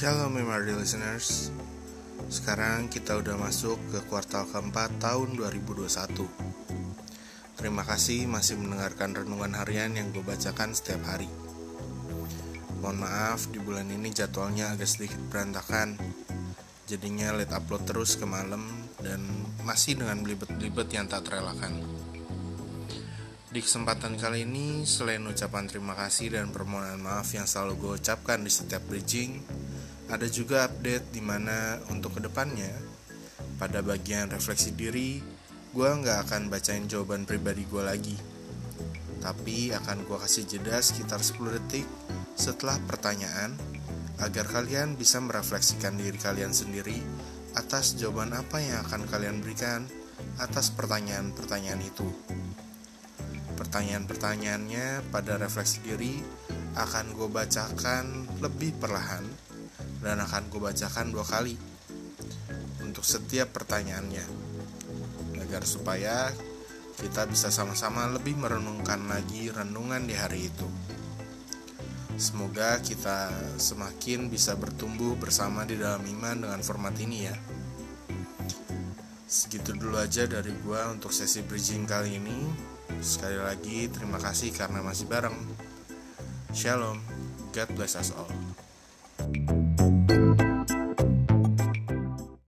Shalom memory listeners. Sekarang kita udah masuk ke kuartal keempat tahun 2021 Terima kasih masih mendengarkan renungan harian yang gue bacakan setiap hari. Mohon maaf di bulan ini jadwalnya agak sedikit berantakan. Jadinya late upload terus ke malam Dan masih dengan belibet-belibet yang tak terelakkan. Di kesempatan kali ini, selain ucapan terima kasih dan permohonan maaf yang selalu gue ucapkan di setiap bridging, ada juga update di mana untuk ke depannya, pada bagian refleksi diri, gue nggak akan bacain jawaban pribadi gue lagi. Tapi akan gue kasih jeda sekitar 10 detik setelah pertanyaan, agar kalian bisa merefleksikan diri kalian sendiri atas jawaban apa yang akan kalian berikan atas pertanyaan-pertanyaan itu. Pertanyaan-pertanyaannya pada refleksi diri akan gue bacakan lebih perlahan dan akan gue bacakan dua kali untuk setiap pertanyaannya agar supaya kita bisa sama-sama lebih merenungkan lagi renungan di hari itu. Semoga kita semakin bisa bertumbuh bersama di dalam iman dengan format ini ya. Segitu dulu aja dari gua untuk sesi bridging kali ini. Sekali lagi terima kasih karena masih bareng. Shalom, God bless us all.